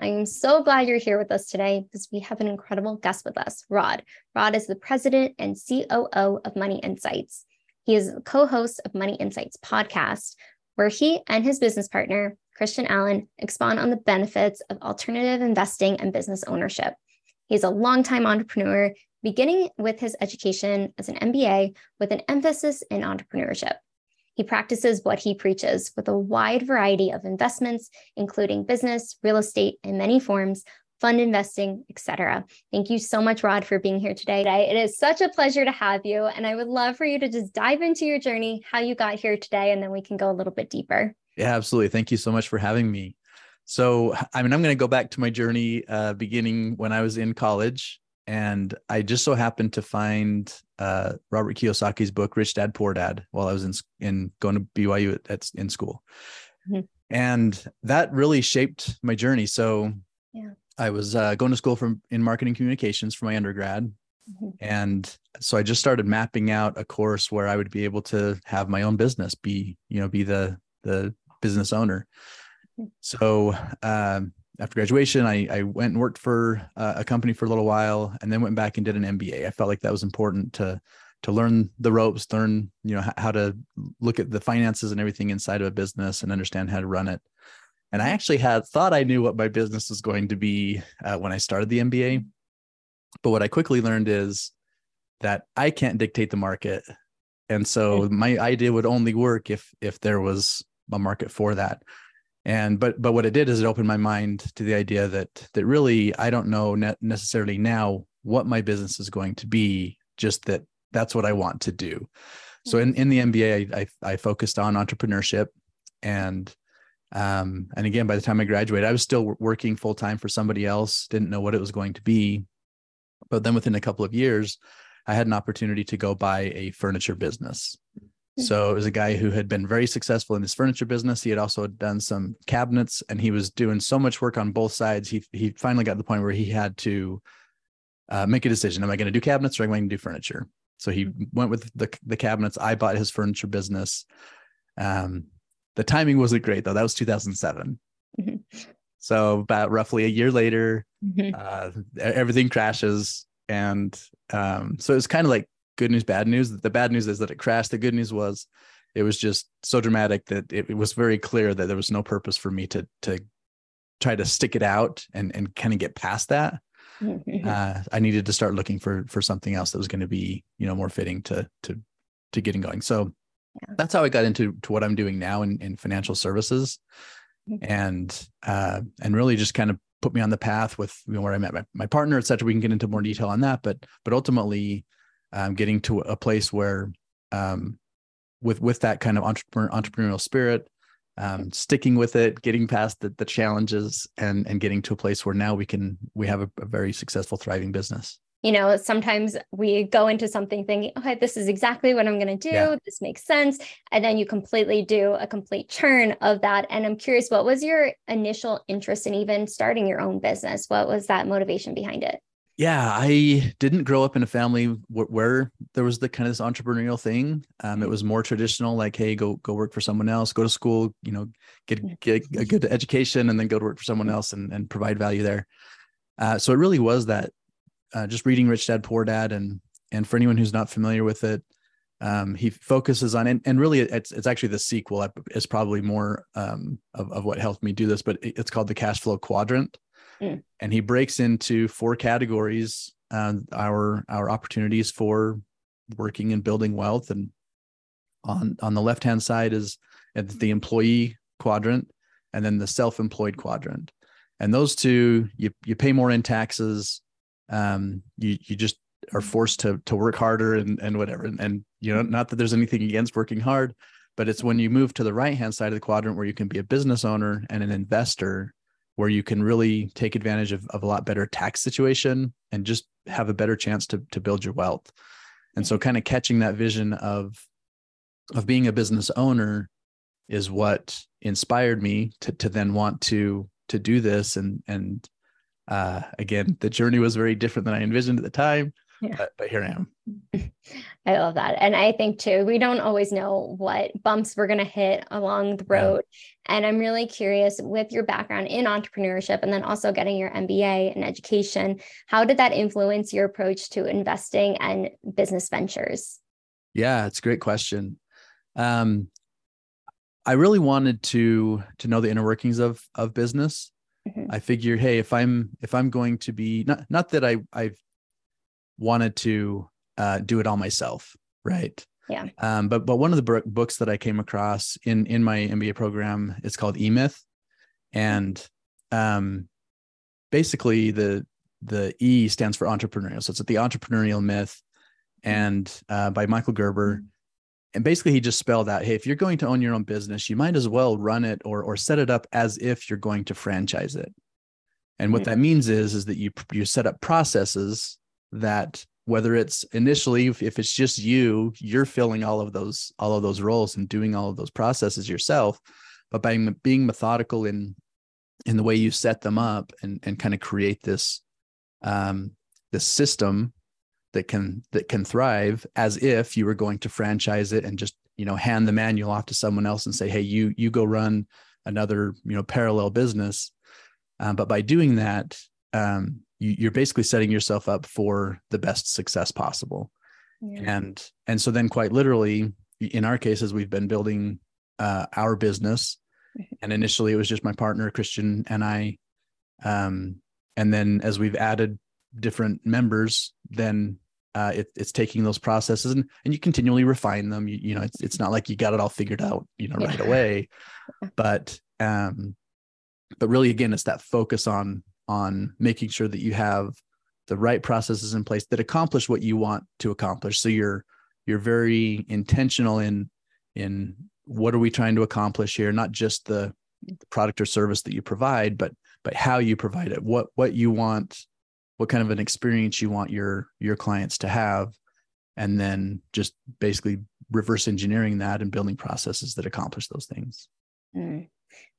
I am so glad you're here with us today because we have an incredible guest with us, Rod. Rod is the president and COO of Money Insights. He is the co host of Money Insights podcast, where he and his business partner, Christian Allen, expound on the benefits of alternative investing and business ownership. He's a longtime entrepreneur, beginning with his education as an MBA with an emphasis in entrepreneurship. He practices what he preaches with a wide variety of investments, including business, real estate in many forms, fund investing, etc. Thank you so much, Rod, for being here today. It is such a pleasure to have you. And I would love for you to just dive into your journey, how you got here today, and then we can go a little bit deeper. Yeah, absolutely. Thank you so much for having me. So, I mean, I'm going to go back to my journey uh, beginning when I was in college. And I just so happened to find uh, Robert Kiyosaki's book Rich Dad Poor Dad while I was in in going to BYU at, at in school, mm-hmm. and that really shaped my journey. So yeah. I was uh, going to school from in marketing communications for my undergrad, mm-hmm. and so I just started mapping out a course where I would be able to have my own business, be you know be the the business owner. Mm-hmm. So um, after graduation, I, I went and worked for uh, a company for a little while, and then went back and did an MBA. I felt like that was important to to learn the ropes, learn you know how to look at the finances and everything inside of a business, and understand how to run it. And I actually had thought I knew what my business was going to be uh, when I started the MBA, but what I quickly learned is that I can't dictate the market, and so my idea would only work if if there was a market for that and but but what it did is it opened my mind to the idea that that really i don't know ne- necessarily now what my business is going to be just that that's what i want to do. So in, in the mba I, I, I focused on entrepreneurship and um and again by the time i graduated i was still working full time for somebody else didn't know what it was going to be. But then within a couple of years i had an opportunity to go buy a furniture business so it was a guy who had been very successful in his furniture business. He had also done some cabinets and he was doing so much work on both sides. He he finally got to the point where he had to uh, make a decision. Am I going to do cabinets or am I going to do furniture? So he mm-hmm. went with the the cabinets. I bought his furniture business. Um, the timing wasn't great though. That was 2007. Mm-hmm. So about roughly a year later, mm-hmm. uh, everything crashes, and um, so it was kind of like good news, bad news. The bad news is that it crashed. The good news was it was just so dramatic that it, it was very clear that there was no purpose for me to to try to stick it out and and kind of get past that. uh, I needed to start looking for for something else that was going to be you know more fitting to to to getting going. So yeah. that's how I got into to what I'm doing now in in financial services, mm-hmm. and uh, and really just kind of put me on the path with you know, where I met my, my partner, et cetera. We can get into more detail on that, but but ultimately um, getting to a place where um, with with that kind of entrepreneur, entrepreneurial spirit um, sticking with it getting past the, the challenges and and getting to a place where now we can we have a, a very successful thriving business. You know sometimes we go into something thinking okay this is exactly what i'm going to do. Yeah. this makes sense. And then you completely do a complete churn of that. And i'm curious what was your initial interest in even starting your own business? What was that motivation behind it yeah, I didn't grow up in a family where, where there was the kind of this entrepreneurial thing. Um, it mm-hmm. was more traditional, like, hey, go go work for someone else, go to school, you know, get get a good education, and then go to work for someone else and and provide value there. Uh, so it really was that. Uh, just reading Rich Dad Poor Dad, and and for anyone who's not familiar with it, um, he focuses on and, and really it's it's actually the sequel is probably more um, of of what helped me do this, but it's called the cash flow quadrant Mm. And he breaks into four categories uh, our our opportunities for working and building wealth. And on on the left hand side is the employee quadrant, and then the self employed quadrant. And those two, you you pay more in taxes. Um, you you just are forced to to work harder and and whatever. And, and you know, not that there's anything against working hard, but it's when you move to the right hand side of the quadrant where you can be a business owner and an investor where you can really take advantage of, of a lot better tax situation and just have a better chance to to build your wealth. And so kind of catching that vision of of being a business owner is what inspired me to to then want to to do this and and uh, again the journey was very different than I envisioned at the time yeah. but, but here I am. I love that. And I think too, we don't always know what bumps we're going to hit along the road. Yeah. And I'm really curious with your background in entrepreneurship and then also getting your MBA in education, how did that influence your approach to investing and business ventures? Yeah, it's a great question. Um, I really wanted to to know the inner workings of of business. Mm-hmm. I figured, hey, if I'm if I'm going to be not not that I I've wanted to uh, do it all myself, right? Yeah. Um, but but one of the books that I came across in in my MBA program is called E Myth, and um, basically the the E stands for entrepreneurial. So it's the entrepreneurial myth, and uh, by Michael Gerber. Mm-hmm. And basically, he just spelled out, hey, if you're going to own your own business, you might as well run it or or set it up as if you're going to franchise it. And what that means is is that you you set up processes that whether it's initially if it's just you you're filling all of those all of those roles and doing all of those processes yourself. But by being methodical in in the way you set them up and and kind of create this um this system that can that can thrive as if you were going to franchise it and just you know hand the manual off to someone else and say hey you you go run another you know parallel business. Um, but by doing that um, you, are basically setting yourself up for the best success possible. Yeah. And and so then quite literally, in our cases, we've been building uh, our business, and initially it was just my partner Christian and I. Um, and then as we've added different members, then uh, it, it's taking those processes and, and you continually refine them. You, you know, it's it's not like you got it all figured out, you know, yeah. right away, but um, but really again, it's that focus on on making sure that you have the right processes in place that accomplish what you want to accomplish so you're you're very intentional in in what are we trying to accomplish here not just the, the product or service that you provide but but how you provide it what what you want what kind of an experience you want your your clients to have and then just basically reverse engineering that and building processes that accomplish those things mm.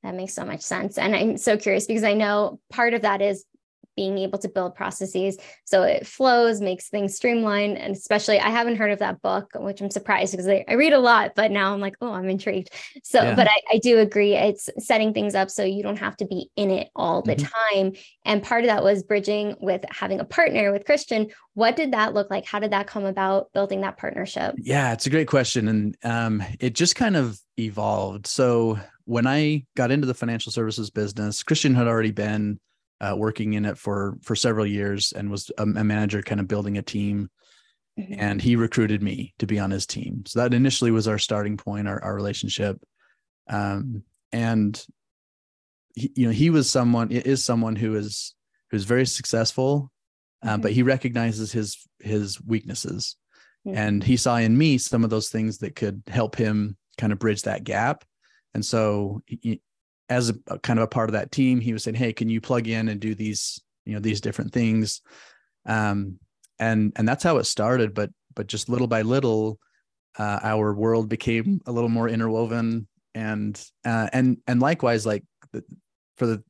That makes so much sense. And I'm so curious because I know part of that is being able to build processes so it flows, makes things streamlined. And especially, I haven't heard of that book, which I'm surprised because I, I read a lot, but now I'm like, oh, I'm intrigued. So, yeah. but I, I, do agree. It's setting things up so you don't have to be in it all the mm-hmm. time. And part of that was bridging with having a partner with Christian. What did that look like? How did that come about building that partnership? Yeah, it's a great question. And um, it just kind of evolved. So, when I got into the financial services business, Christian had already been uh, working in it for for several years and was a, a manager, kind of building a team. Mm-hmm. And he recruited me to be on his team. So that initially was our starting point, our, our relationship. Um, and he, you know, he was someone is someone who is who's very successful, uh, mm-hmm. but he recognizes his his weaknesses, mm-hmm. and he saw in me some of those things that could help him kind of bridge that gap and so, he, as a, kind of a part of that team, he was saying, "Hey, can you plug in and do these, you know, these different things?" Um, and and that's how it started. But but just little by little, uh, our world became a little more interwoven, and uh, and and likewise, like for the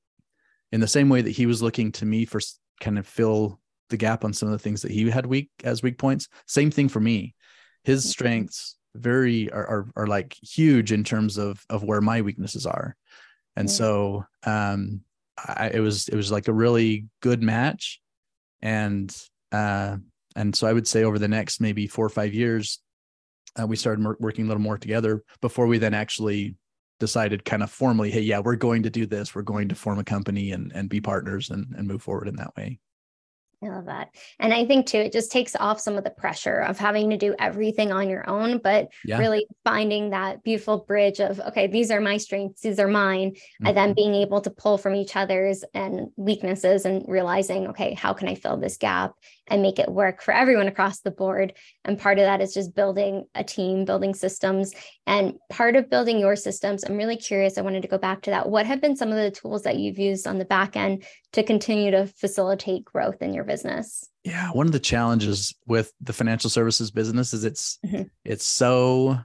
in the same way that he was looking to me for kind of fill the gap on some of the things that he had weak as weak points. Same thing for me. His mm-hmm. strengths very are, are, are like huge in terms of of where my weaknesses are. And so um I, it was it was like a really good match. And uh and so i would say over the next maybe four or five years uh, we started working a little more together before we then actually decided kind of formally hey yeah we're going to do this. We're going to form a company and and be partners and and move forward in that way I love that. And I think too, it just takes off some of the pressure of having to do everything on your own, but yeah. really finding that beautiful bridge of, okay, these are my strengths, these are mine. Mm-hmm. And then mm-hmm. being able to pull from each other's and weaknesses and realizing, okay, how can I fill this gap and make it work for everyone across the board. And part of that is just building a team, building systems. And part of building your systems, I'm really curious. I wanted to go back to that. What have been some of the tools that you've used on the back end to continue to facilitate growth in your business? Yeah, one of the challenges with the financial services business is it's mm-hmm. it's so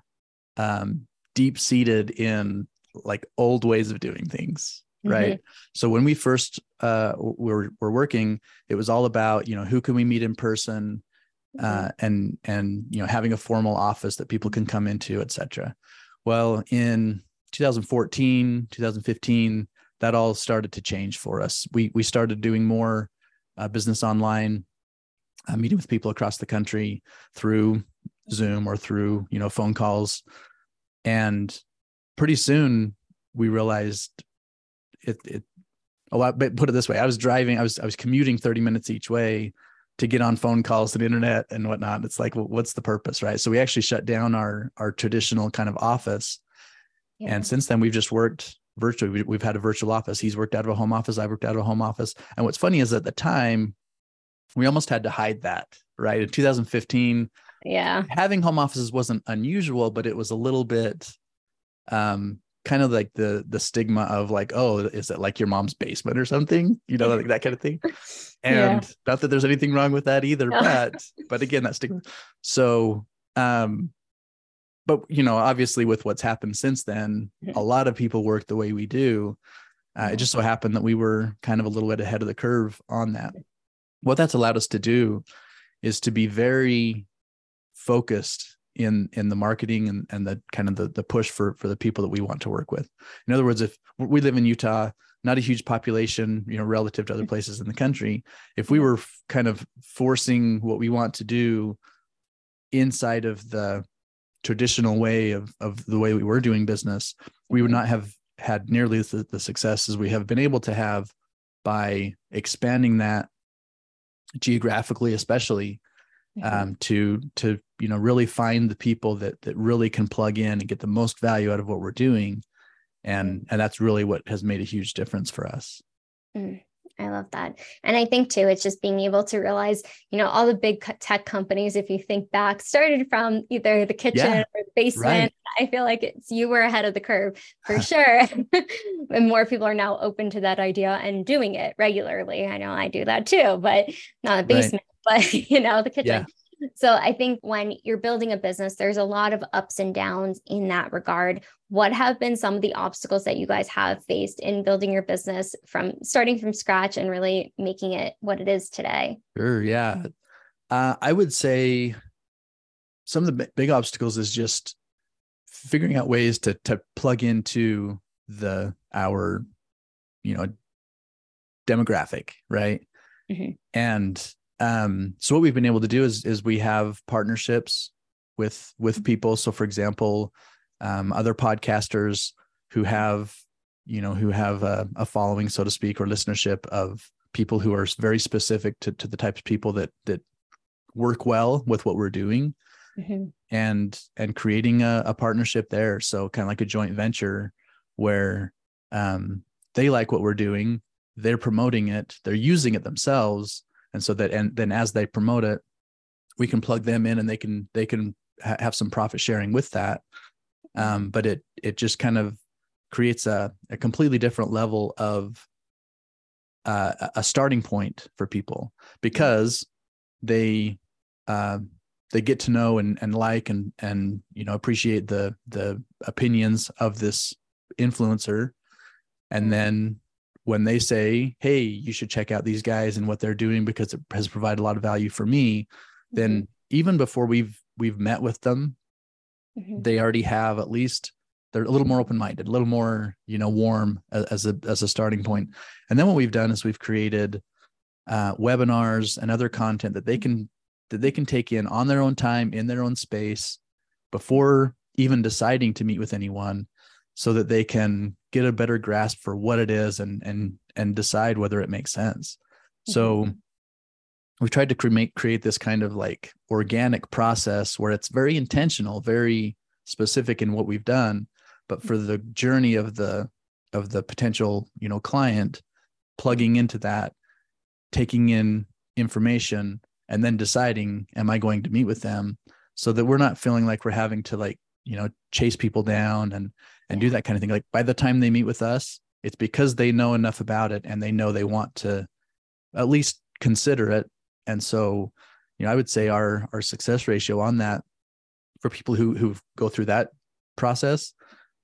um, deep seated in like old ways of doing things right mm-hmm. so when we first uh were, were working it was all about you know who can we meet in person uh mm-hmm. and and you know having a formal office that people can come into etc well in 2014 2015 that all started to change for us we we started doing more uh, business online uh, meeting with people across the country through zoom or through you know phone calls and pretty soon we realized it it a lot but put it this way i was driving i was i was commuting 30 minutes each way to get on phone calls and internet and whatnot. It's like well, what's the purpose right? So we actually shut down our our traditional kind of office. Yeah. and since then we've just worked virtually. We, have had a virtual office. He's worked out of a home office. I've worked out of a home office. And what's funny is at the time we almost had to hide that right? In 2015 yeah. having home offices wasn't unusual but it was a little bit um kind of like the the stigma of like oh is it like your mom's basement or something? You know like that kind of thing. And yeah. not that there's anything wrong with that either but but again that stigma. So um but you know obviously with what's happened since then a lot of people work the way we do. Uh, it just so happened that we were kind of a little bit ahead of the curve on that. What that's allowed us to do is to be very focused in in the marketing and, and the kind of the, the push for for the people that we want to work with. In other words if we live in utah not a huge population you know relative to other places in the country. If we were kind of forcing what we want to do inside of the traditional way of of the way we were doing business we would mm-hmm. not have had nearly the, the success as we have been able to have by expanding that geographically especially mm-hmm. um, to to you know really find the people that that really can plug in and get the most value out of what we're doing and mm. and that's really what has made a huge difference for us mm, i love that and i think too it's just being able to realize you know all the big tech companies if you think back started from either the kitchen yeah, or the basement right. i feel like it's you were ahead of the curve for sure and more people are now open to that idea and doing it regularly i know i do that too but not a basement right. But you know the kitchen yeah so I think when you're building a business, there's a lot of ups and downs in that regard. What have been some of the obstacles that you guys have faced in building your business from starting from scratch and really making it what it is today? Sure. Yeah. Uh, I would say some of the big obstacles is just figuring out ways to to plug into the our you know demographic right mm-hmm. and um, so what we've been able to do is is we have partnerships with with mm-hmm. people. So for example, um, other podcasters who have you know who have a, a, following, so to speak, or listenership of people who are very specific to to the types of people that that work well with what we're doing. Mm-hmm. and and creating a, a partnership there so kind of like a joint venture where um, they like what we're doing they're promoting it they're using it themselves and so that and then as they promote it we can plug them in and they can they can ha- have some profit sharing with that. Um, but it it just kind of creates a, a completely different level of uh, a starting point for people because they uh, they get to know and, and like and and you know appreciate the the opinions of this influencer. And then when they say, "Hey, you should check out these guys and what they're doing because it has provided a lot of value for me," mm-hmm. then even before we've we've met with them, mm-hmm. they already have at least they're a little more open-minded, a little more you know warm as, as a as a starting point. And then what we've done is we've created uh, webinars and other content that they can that they can take in on their own time in their own space before even deciding to meet with anyone so that they can get a better grasp for what it is and and and decide whether it makes sense mm-hmm. so we've tried to create create this kind of like organic process where it's very intentional very specific in what we've done but for the journey of the of the potential you know client plugging into that taking in information and then deciding am i going to meet with them so that we're not feeling like we're having to like you know chase people down and and do that kind of thing like by the time they meet with us it's because they know enough about it and they know they want to at least consider it and so you know i would say our our success ratio on that for people who who go through that process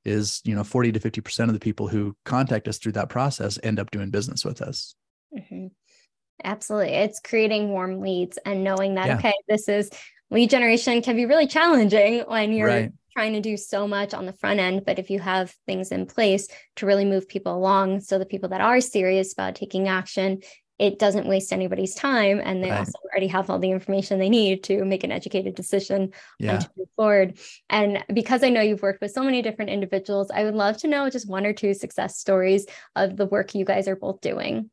is you know 40 to 50 percent of the people who contact us through that process end up doing business with us mm-hmm. absolutely it's creating warm leads and knowing that yeah. okay this is lead generation can be really challenging when you're right. trying to do so much on the front end but if you have things in place to really move people along so the people that are serious about taking action it doesn't waste anybody's time and they right. also already have all the information they need to make an educated decision yeah. to move forward and because i know you've worked with so many different individuals i would love to know just one or two success stories of the work you guys are both doing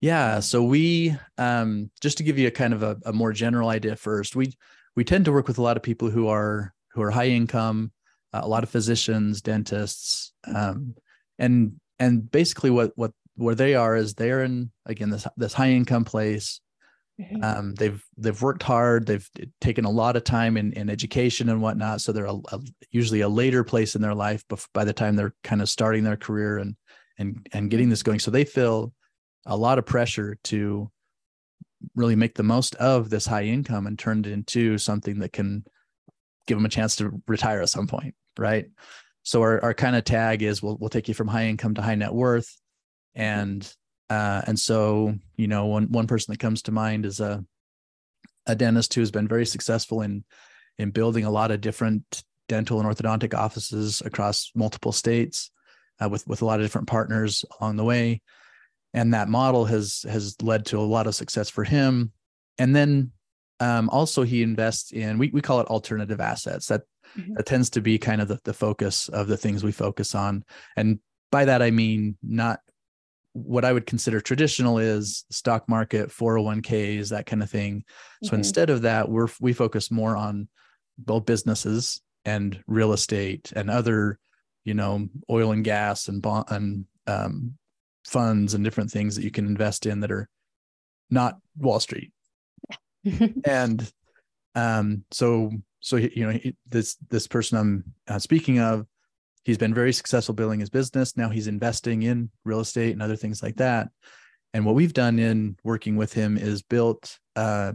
yeah so we um, just to give you a kind of a, a more general idea first we we tend to work with a lot of people who are who are high income uh, a lot of physicians dentists um, and and basically what what where they are is they're in again this this high income place. Mm-hmm. Um, they've they've worked hard. They've taken a lot of time in, in education and whatnot. So they're a, a, usually a later place in their life. But by the time they're kind of starting their career and and and getting this going, so they feel a lot of pressure to really make the most of this high income and turn it into something that can give them a chance to retire at some point, right? So our, our kind of tag is we'll we'll take you from high income to high net worth and uh, and so you know one one person that comes to mind is a a dentist who has been very successful in in building a lot of different dental and orthodontic offices across multiple states uh, with with a lot of different partners along the way and that model has has led to a lot of success for him and then um, also he invests in we, we call it alternative assets that mm-hmm. that tends to be kind of the, the focus of the things we focus on and by that i mean not what I would consider traditional is stock market, 401ks, that kind of thing. Mm-hmm. So instead of that, we're we focus more on both businesses and real estate and other, you know, oil and gas and bond and um, funds and different things that you can invest in that are not Wall Street. and um, so so you know this this person I'm uh, speaking of he's been very successful building his business. Now he's investing in real estate and other things like that. And what we've done in working with him is built uh,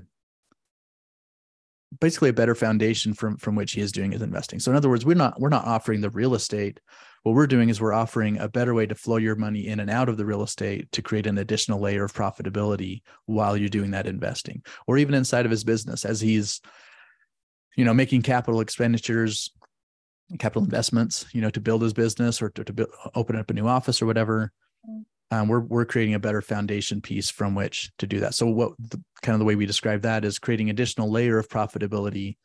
basically a better foundation from from which he is doing his investing. So in other words, we're not we're not offering the real estate. What we're doing is we're offering a better way to flow your money in and out of the real estate to create an additional layer of profitability while you're doing that investing, or even inside of his business as he's you know making capital expenditures capital investments, you know, to build his business or to, to build, open up a new office or whatever. Mm. Um, we're we're creating a better foundation piece from which to do that. So what the, kind of the way we describe that is creating additional layer of profitability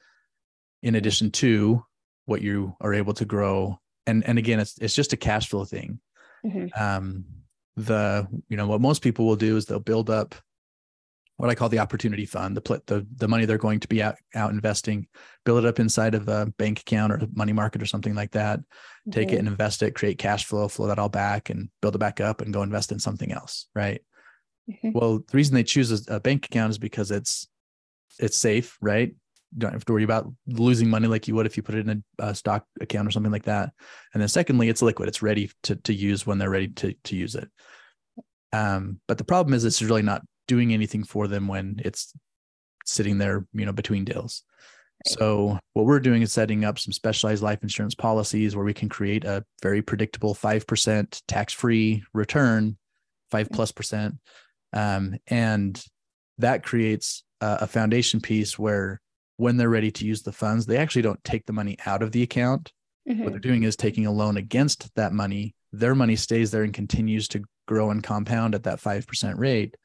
in addition to what you are able to grow. And and again, it's it's just a cash flow thing. Mm-hmm. Um, the you know what most people will do is they'll build up what I call the opportunity fund, the the the money they're going to be out, out investing, build it up inside of a bank account or money market or something like that. Mm-hmm. Take it and invest it, create cash flow, flow that all back, and build it back up, and go invest in something else. Right. Mm-hmm. Well, the reason they choose a, a bank account is because it's it's safe, right? You don't have to worry about losing money like you would if you put it in a, a stock account or something like that. And then secondly, it's liquid; it's ready to to use when they're ready to to use it. Um, but the problem is it's really not doing anything for them when it's sitting there, you know, between deals. So what we're doing is setting up some specialized life insurance policies where we can create a very predictable 5% tax-free return, 5 plus percent. Um, and that creates a, a foundation piece where when they're ready to use the funds, they actually don't take the money out of the account. Mm-hmm. What they're doing is taking a loan against that money. Their money stays there and continues to grow and compound at that 5% rate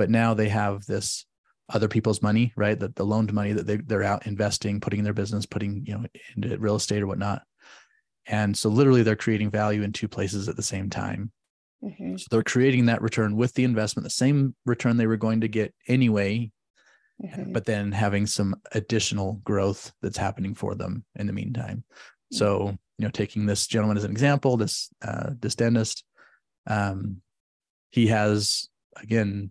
but now they have this other people's money, right? That the loaned money that they, they're out investing, putting in their business, putting, you know, into real estate or whatnot. And so literally they're creating value in two places at the same time. Mm-hmm. So they're creating that return with the investment, the same return they were going to get anyway, mm-hmm. but then having some additional growth that's happening for them in the meantime. Mm-hmm. So, you know, taking this gentleman as an example, this uh, this dentist, um, he has again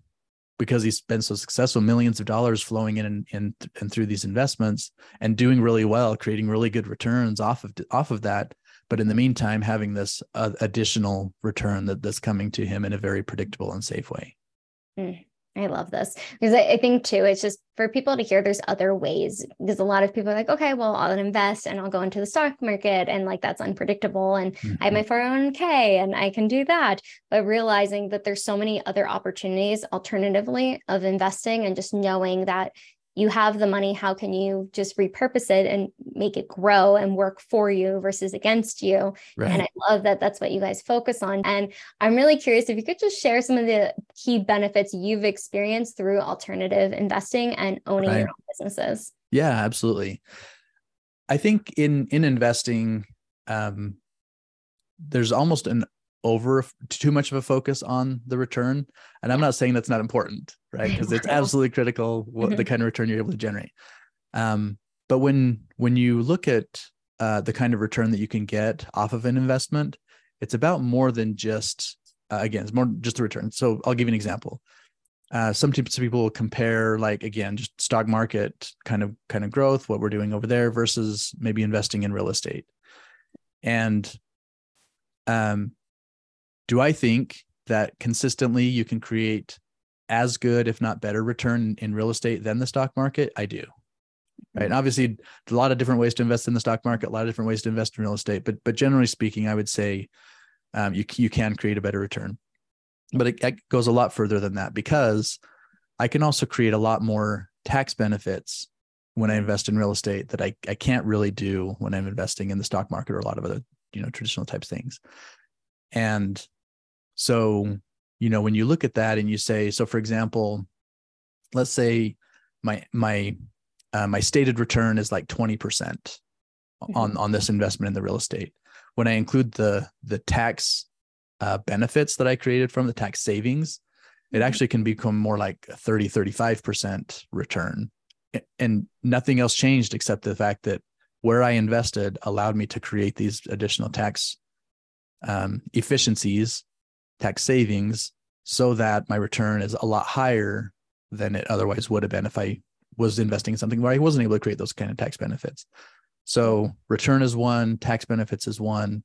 because he's been so successful, millions of dollars flowing in and, and, and through these investments and doing really well, creating really good returns off of off of that. But in the meantime, having this uh, additional return that, that's coming to him in a very predictable and safe way. Mm. I love this because I, I, think too, it's just for people to hear there's other ways because a lot of people are like, okay, well, I'll invest and I'll go into the stock market and like that's unpredictable. And mm-hmm. I have my 401k mm-hmm. and I can do that. But realizing that there's so many other opportunities alternatively of investing and just knowing that you have the money how can you just repurpose it and make it grow and work for you versus against you right. and i love that that's what you guys focus on and i'm really curious if you could just share some of the key benefits you've experienced through alternative investing and owning right. your own businesses yeah absolutely i think in in investing um there's almost an over too much of a focus on the return. And i'm not saying that's not important right? Because it's absolutely critical what the mm-hmm. kind of return you're able to generate. Um, but when when you look at uh, the kind of return that you can get off of an investment it's about more than just uh, again it's more just the return. So i'll give you an example. Uh, sometimes people will compare like again just stock market kind of kind of growth what we're doing over there versus maybe investing in real estate. And um, do I think that consistently you can create as good, if not better, return in real estate than the stock market? I do. Right. And obviously, a lot of different ways to invest in the stock market, a lot of different ways to invest in real estate. But but generally speaking, I would say um, you you can create a better return. But it, it goes a lot further than that because I can also create a lot more tax benefits when I invest in real estate that I, I can't really do when I'm investing in the stock market or a lot of other, you know, traditional types things. And so, you know, when you look at that and you say, so for example, let's say my my uh, my stated return is like 20% mm-hmm. on on this investment in the real estate. When I include the the tax uh, benefits that I created from the tax savings, it mm-hmm. actually can become more like 30 35% return. And nothing else changed except the fact that where I invested allowed me to create these additional tax um, efficiencies tax savings so that my return is a lot higher than it otherwise would have been if I was investing in something where I wasn't able to create those kind of tax benefits. So return is one, tax benefits is one.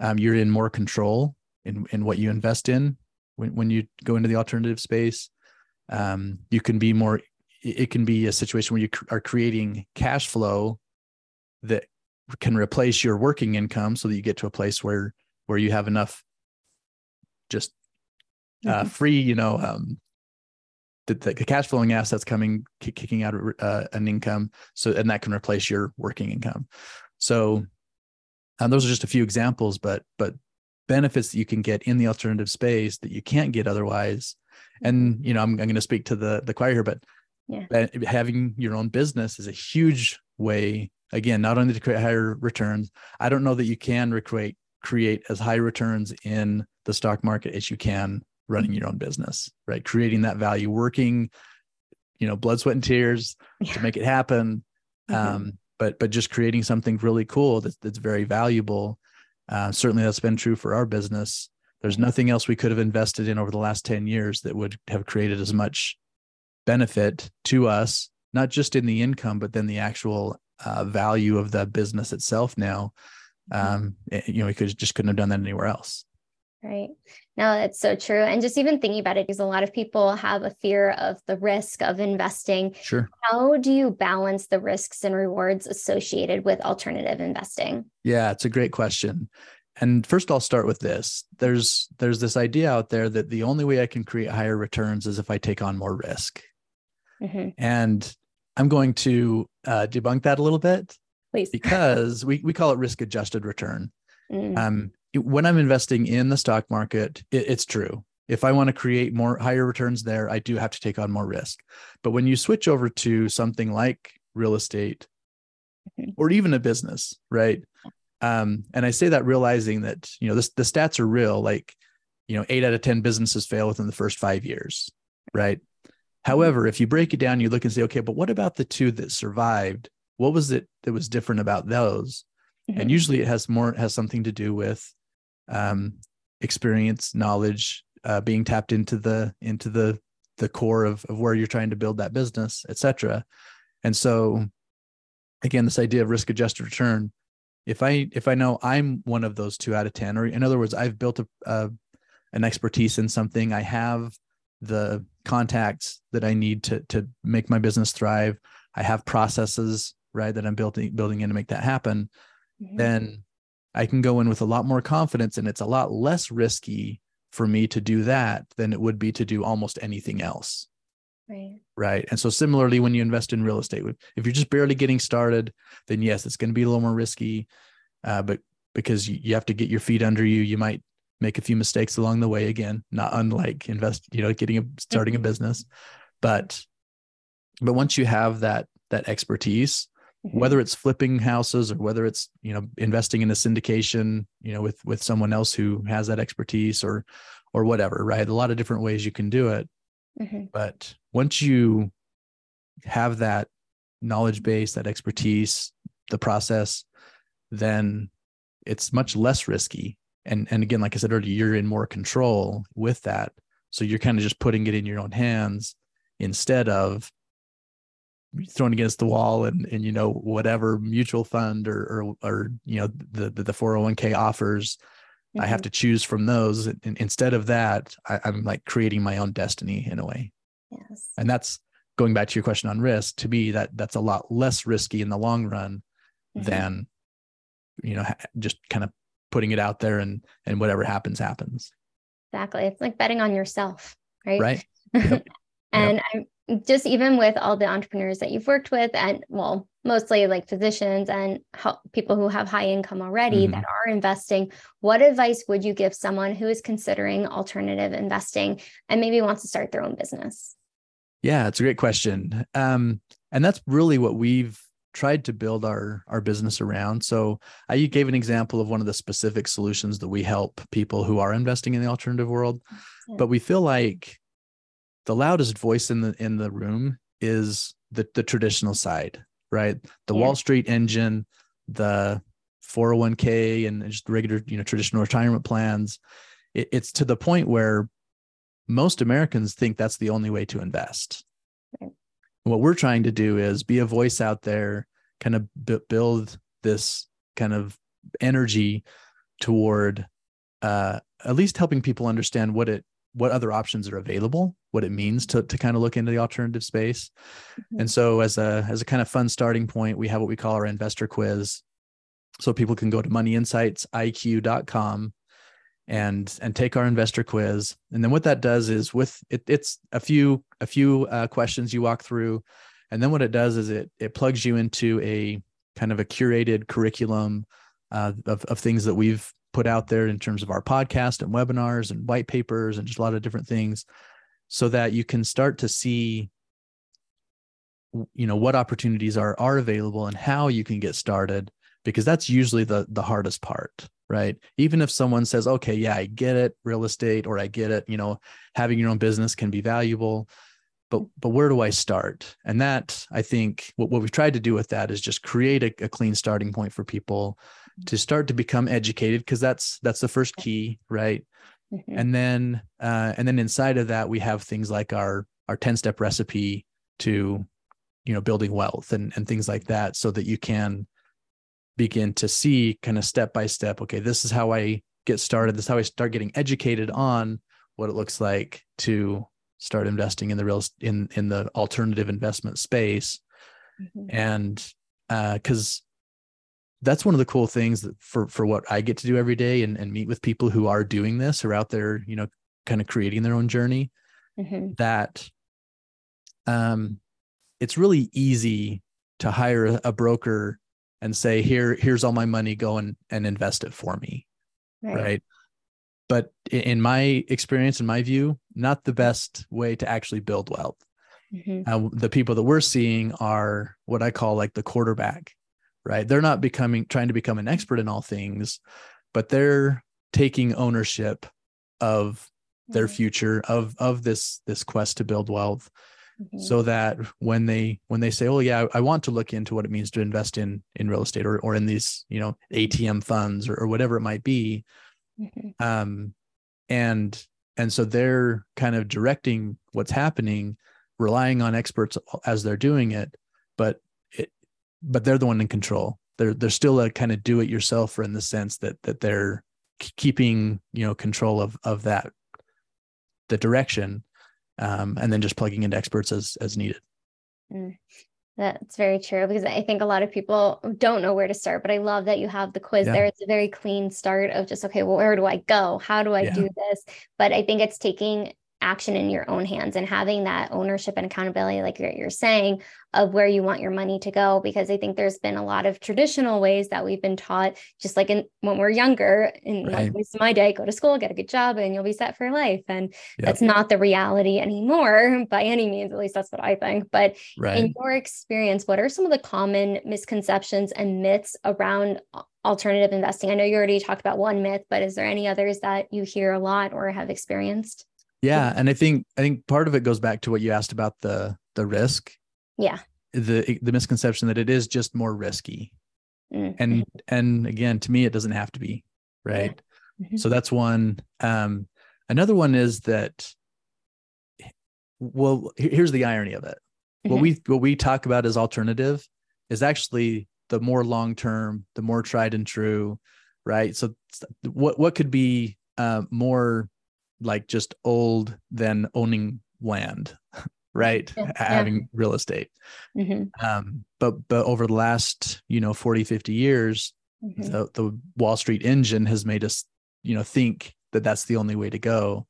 Um, you're in more control in, in what you invest in when, when you go into the alternative space. Um, you can be more, it can be a situation where you are creating cash flow that can replace your working income so that you get to a place where where you have enough just uh, mm-hmm. free, you know, um, the, the, cash flowing assets coming kicking out uh, an income, so and that can replace your working income. So, and those are just a few examples, but but benefits that you can get in the alternative space that you can't get otherwise. And mm-hmm. you know, I'm, I'm going to speak to the the choir here, but yeah. having your own business is a huge way. Again, not only to create higher returns, I don't know that you can recreate create as high returns in the stock market as you can running your own business, right? Creating that value, working, you know, blood, sweat, and tears yeah. to make it happen. Mm-hmm. Um, but but just creating something really cool that's that's very valuable. Uh, certainly, that's been true for our business. There's nothing else we could have invested in over the last 10 years that would have created as much benefit to us, not just in the income, but then the actual uh, value of the business itself now. Um, eh, you know, we could just couldn't have done that anywhere else. Right. No, that's so true. And just even thinking about it, because a lot of people have a fear of the risk of investing. Sure. How do you balance the risks and rewards associated with alternative investing? Yeah, it's a great question. And first I'll start with this. There's there's this idea out there that the only way I can create higher returns is if I take on more risk. Mm-hmm. And I'm going to uh, debunk that a little bit please. because we, we call it risk adjusted return. Mm. Um, when I'm investing in the stock market, it, it's true. If I want to create more higher returns there, I do have to take on more risk. But when you switch over to something like real estate mm-hmm. or even a business, right? Um, and I say that realizing that, you know, this, the stats are real, like, you know, eight out of 10 businesses fail within the first five years, right? Mm-hmm. However, if you break it down, you look and say, okay, but what about the two that survived what was it that was different about those mm-hmm. and usually it has more has something to do with um, experience knowledge uh, being tapped into the into the the core of, of where you're trying to build that business, et cetera. And so again, this idea of risk adjusted return, if I if I know I'm one of those two out of 10, or in other words, I've built a, a an expertise in something, I have the contacts that I need to to make my business thrive. I have processes, right, that I'm building building in to make that happen. Mm-hmm. Then I can go in with a lot more confidence and it's a lot less risky for me to do that than it would be to do almost anything else. Right. Right. And so similarly, when you invest in real estate, if you're just barely getting started, then yes, it's going to be a little more risky. Uh, but because you have to get your feet under you, you might make a few mistakes along the way. Again, not unlike invest, you know, getting a starting a mm-hmm. business, but but once you have that that expertise, mm-hmm. whether it's flipping houses or whether it's you know investing in a syndication, you know, with with someone else who has that expertise or or whatever, right? A lot of different ways you can do it. Mm-hmm. But once you have that knowledge base, that expertise, the process, then it's much less risky. And and again, like I said earlier, you're in more control with that. So you're kind of just putting it in your own hands instead of thrown against the wall and and you know whatever mutual fund or or, or you know the, the, the 401k offers mm-hmm. i have mm-hmm. to choose from those and instead of that I, i'm like creating my own destiny in a way yes and that's going back to your question on risk to me that that's a lot less risky in the long run mm-hmm. than you know just kind of putting it out there and and whatever happens happens exactly it's like betting on yourself right right yep. And yep. i'm just even with all the entrepreneurs that you've worked with and well mostly like physicians and people who have high income already mm-hmm. that are investing what advice would you give someone who is considering alternative investing and maybe wants to start their own business yeah it's a great question um, and that's really what we've tried to build our our business around so i gave an example of one of the specific solutions that we help people who are investing in the alternative world yeah. but we feel like the loudest voice in the in the room is the the traditional side, right? The yeah. Wall Street engine, the 401k and just regular, you know, traditional retirement plans. It, it's to the point where most Americans think that's the only way to invest. Right. What we're trying to do is be a voice out there, kind of b- build this kind of energy toward uh, at least helping people understand what it what other options are available, what it means to to kind of look into the alternative space. Mm-hmm. And so as a as a kind of fun starting point, we have what we call our investor quiz. So people can go to moneyinsightsiq.com and and take our investor quiz. And then what that does is with it, it's a few a few uh, questions you walk through, and then what it does is it it plugs you into a kind of a curated curriculum uh, of of things that we've put out there in terms of our podcast and webinars and white papers and just a lot of different things so that you can start to see you know what opportunities are are available and how you can get started because that's usually the the hardest part right? Even if someone says okay yeah i get it real estate or i get it you know having your own business can be valuable but but where do i start? And that i think what, what we've tried to do with that is just create a, a clean starting point for people to start to become educated because that's that's the first key right mm-hmm. and then uh, and then inside of that we have things like our our 10 step recipe to you know building wealth and and things like that so that you can begin to see kind of step by step okay this is how i get started this is how i start getting educated on what it looks like to start investing in the real in in the alternative investment space mm-hmm. and uh because that's one of the cool things that for for what I get to do every day and, and meet with people who are doing this or out there, you know, kind of creating their own journey. Mm-hmm. That um it's really easy to hire a broker and say, here, here's all my money, go and, and invest it for me. Right. right? But in my experience, in my view, not the best way to actually build wealth. Mm-hmm. Uh, the people that we're seeing are what I call like the quarterback right? They're not becoming trying to become an expert in all things, but they're taking ownership of their mm-hmm. future of of this this quest to build wealth mm-hmm. so that when they when they say oh yeah I, want to look into what it means to invest in in real estate or or in these you know atm funds or, or whatever it might be mm-hmm. um and and so they're kind of directing what's happening relying on experts as they're doing it but but they're the one in control they're they're still a kind of do it yourselfer in the sense that that they're keeping you know control of of that the direction um, and then just plugging into experts as as needed mm. That's very true because I think a lot of people don't know where to start, but I love that you have the quiz yeah. there. It's a very clean start of just, okay, well, where do I go? How do I yeah. do this? But I think it's taking action in your own hands and having that ownership and accountability, like you're, you're saying, of where you want your money to go. Because I think there's been a lot of traditional ways that we've been taught, just like in, when we're younger, in right. like my day, go to school, get a good job, and you'll be set for life. And yep. that's not the reality anymore by any means. At least that's what I think. But right. in your experience, what are some of the common misconceptions and myths around uh, alternative investing? I know you already talked about one myth, but is there any others that you hear a lot or have experienced? Yeah, and I think I think part of it goes back to what you asked about the the risk. Yeah. The the misconception that it is just more risky. Mm-hmm. And and again, to me it doesn't have to be, right? Yeah. Mm-hmm. So that's one um another one is that well here's the irony of it. Mm-hmm. What we what we talk about as alternative is actually the more long term, the more tried and true, right? So what what could be uh, more like just old than owning land right? Yeah, having real estate. Mm-hmm. um, but but over the last you know 40 50 years mm-hmm. the, the wall street engine has made us you know think that that's the only way to go.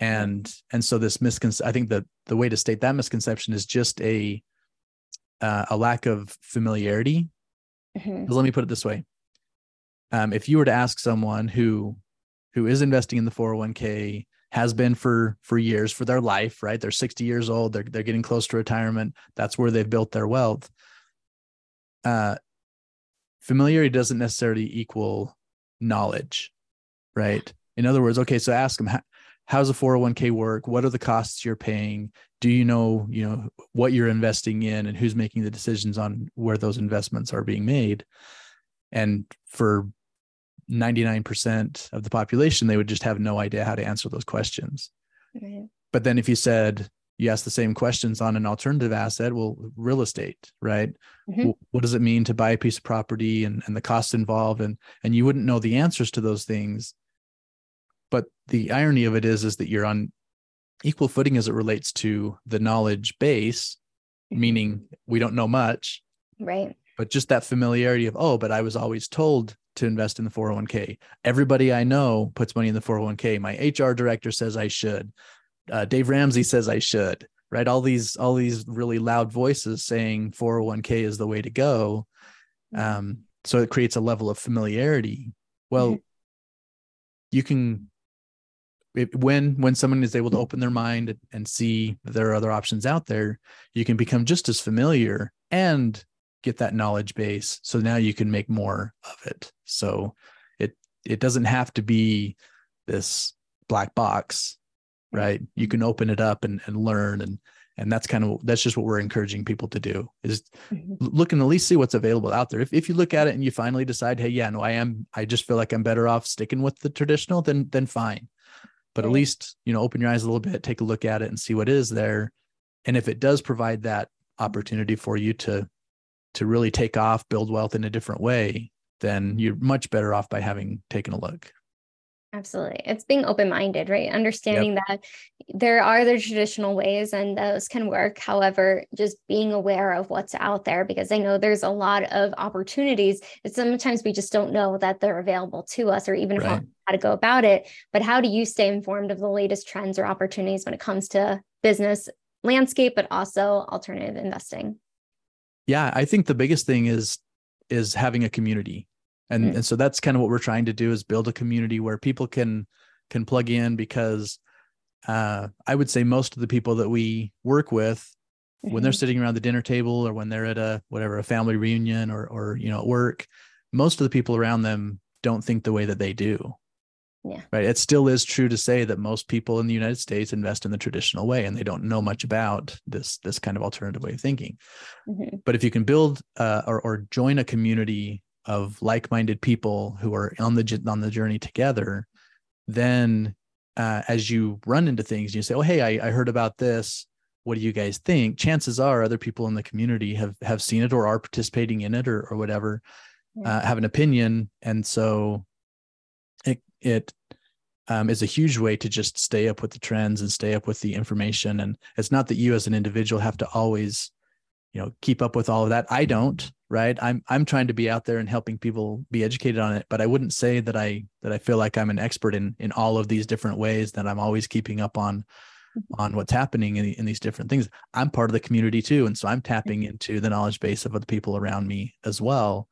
And and so this misconception i think that the way to state that misconception is just a uh, a lack of familiarity. Mm-hmm. let me put it this way. Um, if you were to ask someone who who is investing in the 401k has been for for years for their life right? They're 60 years old. They're, they're getting close to retirement. That's where they've built their wealth. Uh familiarity doesn't necessarily equal knowledge right? In other words okay so ask them how, how's a 401k work? What are the costs you're paying? Do you know you know what you're investing in and who's making the decisions on where those investments are being made? And for 99% of the population, they would just have no idea how to answer those questions. Right. But then if you said, you ask the same questions on an alternative asset, well, real estate, right? Mm-hmm. What does it mean to buy a piece of property and, and the costs involved? And, and you wouldn't know the answers to those things. But the irony of it is, is that you're on equal footing as it relates to the knowledge base, mm-hmm. meaning we don't know much. Right. But just that familiarity of, oh, but I was always told to invest in the 401k. Everybody I know puts money in the 401k. My HR director says I should. Uh, Dave Ramsey says I should. Right? All these all these really loud voices saying 401k is the way to go. Um, so it creates a level of familiarity. Well, mm-hmm. you can it, when when someone is able to open their mind and see there are other options out there, you can become just as familiar and get that knowledge base so now you can make more of it. So it it doesn't have to be this black box right? You can open it up and, and learn and and that's kind of that's just what we're encouraging people to do is mm-hmm. look and at least see what's available out there. If, if you look at it and you finally decide hey yeah no i am i just feel like i'm better off sticking with the traditional then then fine. But right. at least you know open your eyes a little bit take a look at it and see what is there. And if it does provide that opportunity for you to to really take off, build wealth in a different way, then you're much better off by having taken a look. Absolutely. It's being open minded, right? Understanding yep. that there are the traditional ways and those can work. However, just being aware of what's out there because I know there's a lot of opportunities. And sometimes we just don't know that they're available to us or even right. how, how to go about it. But how do you stay informed of the latest trends or opportunities when it comes to business landscape, but also alternative investing? Yeah i think the biggest thing is is having a community and mm. and so that's kind of what we're trying to do is build a community where people can can plug in because uh, i would say most of the people that we work with mm-hmm. when they're mm-hmm. sitting around the dinner table or when they're at a whatever a family reunion or or you know at work most of the people around them don't think the way that they do yeah. Right. It still is true to say that most people in the United States invest in the traditional way and they don't know much about this this kind of alternative way of thinking. Mm-hmm. But if you can build uh, or, or join a community of like-minded people who are on the on the journey together, then uh, as you run into things, you say, "Oh, hey, I, I heard about this. What do you guys think?" Chances are, other people in the community have have seen it or are participating in it or or whatever, yeah. uh, have an opinion, and so it um, is a huge way to just stay up with the trends and stay up with the information. And it's not that you as an individual have to always, you know, keep up with all of that. I don't, right? I'm I'm trying to be out there and helping people be educated on it, but I wouldn't say that I that I feel like I'm an expert in in all of these different ways that I'm always keeping up on on what's happening in, in these different things. I'm part of the community too, and so I'm tapping mm-hmm. into the knowledge base of other people around me as well,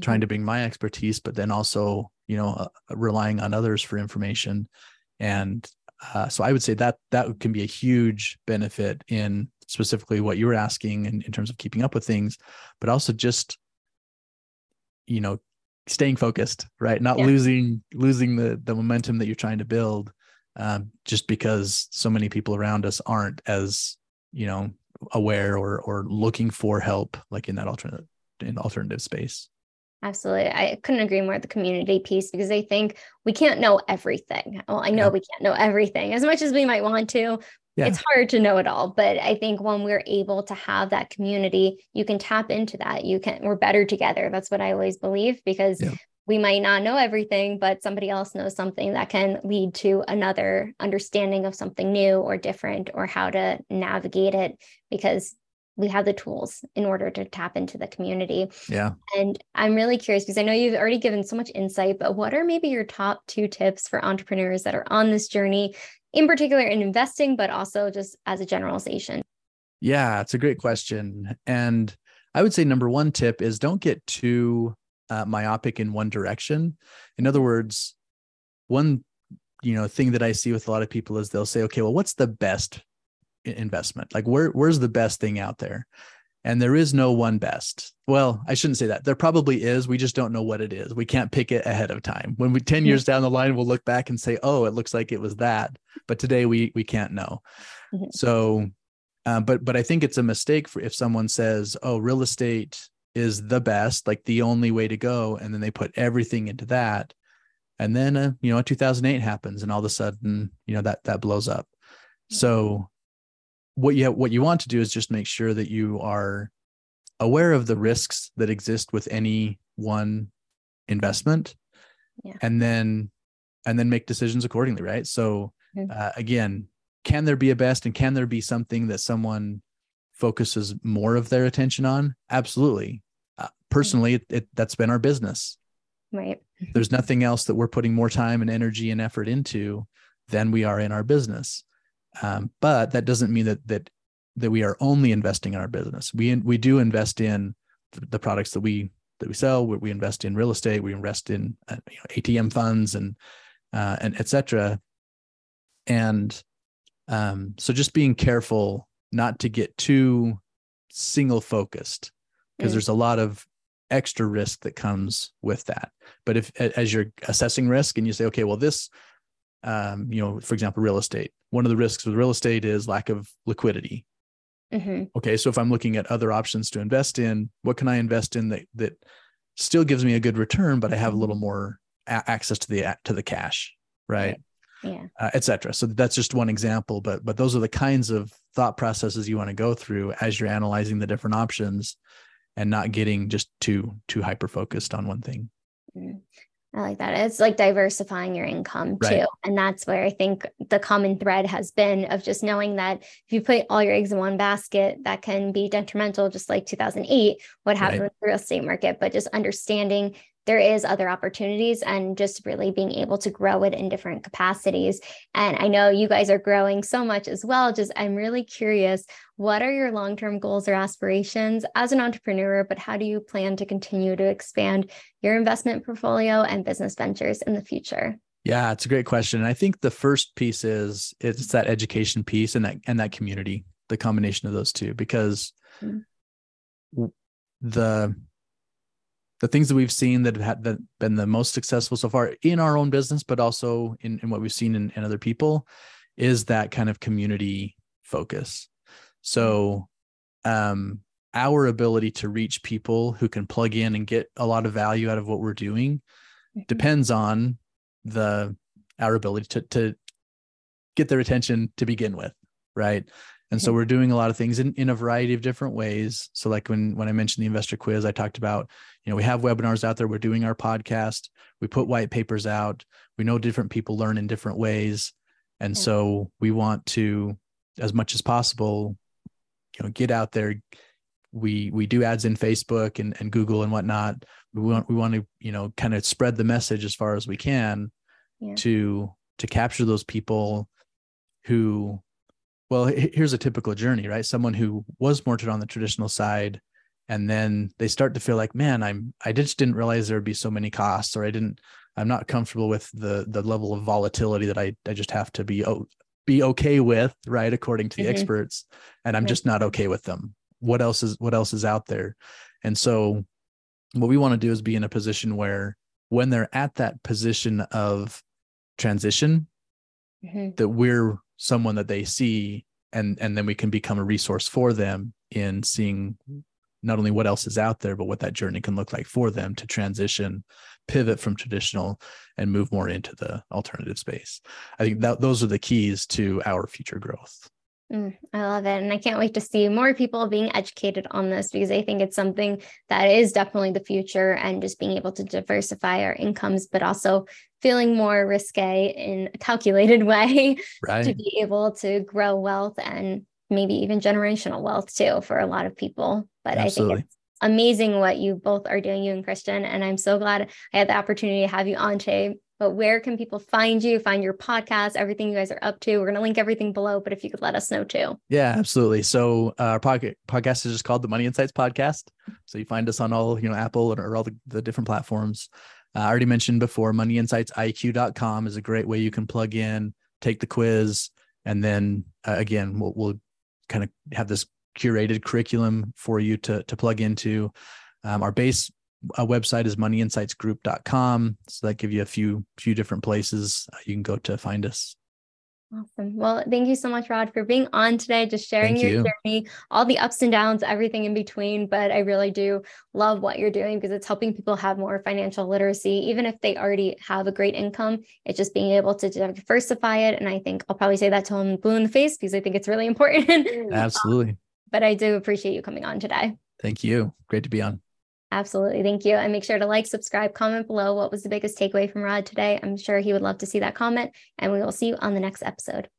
trying mm-hmm. to bring my expertise, but then also you know uh, relying on others for information. And uh, so i would say that that can be a huge benefit in specifically what you were asking in, in terms of keeping up with things but also just you know staying focused right? Not yeah. losing losing the the momentum that you're trying to build um, just because so many people around us aren't as you know aware or or looking for help like in that alternative in alternative space Absolutely. I couldn't agree more with the community piece because I think we can't know everything. Well, I know yeah. we can't know everything as much as we might want to. Yeah. It's hard to know it all, but I think when we're able to have that community, you can tap into that. You can, we're better together. That's what I always believe because yeah. we might not know everything, but somebody else knows something that can lead to another understanding of something new or different or how to navigate it because we have the tools in order to tap into the community. Yeah. And I'm really curious because I know you've already given so much insight, but what are maybe your top two tips for entrepreneurs that are on this journey, in particular in investing, but also just as a generalization? Yeah, it's a great question. And I would say number one tip is don't get too uh, myopic in one direction. In other words, one you know thing that I see with a lot of people is they'll say, okay, well, what's the best investment. Like where where's the best thing out there? And there is no one best. Well i shouldn't say that. There probably is. We just don't know what it is. We can't pick it ahead of time. When we 10 years down the line we'll look back and say oh it looks like it was that. But today we we can't know. Mm-hmm. so uh, but but i think it's a mistake for if someone says oh real estate is the best like the only way to go and then they put everything into that and then uh, you know 2008 happens and all of a sudden you know that that blows up. So what you have, what you want to do is just make sure that you are aware of the risks that exist with any one investment. Yeah. and then and then make decisions accordingly right? So mm-hmm. uh, again can there be a best and can there be something that someone focuses more of their attention on? Absolutely. Uh, personally it, it, that's been our business. Right. There's nothing else that we're putting more time and energy and effort into than we are in our business um, but that doesn't mean that that that we are only investing in our business. We we do invest in the products that we that we sell. We, we invest in real estate. We invest in uh, you know, ATM funds and uh, and etc. And um, so just being careful not to get too single focused because mm. there's a lot of extra risk that comes with that. But if as you're assessing risk and you say, okay, well this um, you know, for example, real estate. One of the risks with real estate is lack of liquidity. Mm-hmm. Okay, so if I'm looking at other options to invest in, what can I invest in that that still gives me a good return, but I have a little mm-hmm. more a- access to the to the cash, right? Yeah, uh, etc. So that's just one example, but but those are the kinds of thought processes you want to go through as you're analyzing the different options, and not getting just too too hyper focused on one thing. I like that. It's like diversifying your income right. too. And that's where I think the common thread has been of just knowing that if you put all your eggs in one basket, that can be detrimental, just like 2008, what happened right. with the real estate market. But just understanding there is other opportunities and just really being able to grow it in different capacities. And i know you guys are growing so much as well. Just i'm really curious what are your long-term goals or aspirations as an entrepreneur? But how do you plan to continue to expand your investment portfolio and business ventures in the future? Yeah it's a great question. And i think the first piece is it's that education piece and that and that community the combination of those two because mm-hmm. the the things that we've seen that have that been the most successful so far in our own business, but also in, in what we've seen in, in other people is that kind of community focus. So um, our ability to reach people who can plug in and get a lot of value out of what we're doing mm-hmm. depends on the our ability to to get their attention to begin with, right? And so we're doing a lot of things in, in a variety of different ways. So like when when I mentioned the investor quiz, I talked about, you know, we have webinars out there, we're doing our podcast, we put white papers out, we know different people learn in different ways. And so we want to, as much as possible, you know, get out there. We we do ads in Facebook and, and Google and whatnot. We want we want to, you know, kind of spread the message as far as we can yeah. to to capture those people who well here's a typical journey right? Someone who was more on the traditional side and then they start to feel like man i'm i just didn't realize there would be so many costs or i didn't i'm not comfortable with the the level of volatility that i i just have to be be okay with right? According to the mm-hmm. experts and i'm just not okay with them. What else is what else is out there? And so what we want to do is be in a position where when they're at that position of transition mm-hmm. that we're someone that they see and and then we can become a resource for them in seeing not only what else is out there but what that journey can look like for them to transition pivot from traditional and move more into the alternative space. I think that those are the keys to our future growth Mm, I love it. And I can't wait to see more people being educated on this because I think it's something that is definitely the future and just being able to diversify our incomes, but also feeling more risque in a calculated way right. to be able to grow wealth and maybe even generational wealth too for a lot of people. But Absolutely. I think it's amazing what you both are doing, you and Christian. And I'm so glad I had the opportunity to have you on today but where can people find you, find your podcast, everything you guys are up to? We're going to link everything below, but if you could let us know too. Yeah, absolutely. So uh, our podcast podcast is just called the Money Insights Podcast. So you find us on all, you know, Apple or all the, the different platforms. Uh, I already mentioned before, moneyinsightsiq.com is a great way you can plug in, take the quiz, and then uh, again, we'll, we'll kind of have this curated curriculum for you to, to plug into. Um, our base a website is moneyinsightsgroup.com. So that give you a few few different places uh, you can go to find us. Awesome. Well, thank you so much, Rod, for being on today, just sharing thank your you. journey, all the ups and downs, everything in between. But I really do love what you're doing because it's helping people have more financial literacy, even if they already have a great income. It's just being able to diversify it. And I think I'll probably say that to him blue in the face because I think it's really important. Absolutely. Um, but I do appreciate you coming on today. Thank you. Great to be on. Absolutely. Thank you. And make sure to like, subscribe, comment below. What was the biggest takeaway from Rod today? I'm sure he would love to see that comment. And we will see you on the next episode.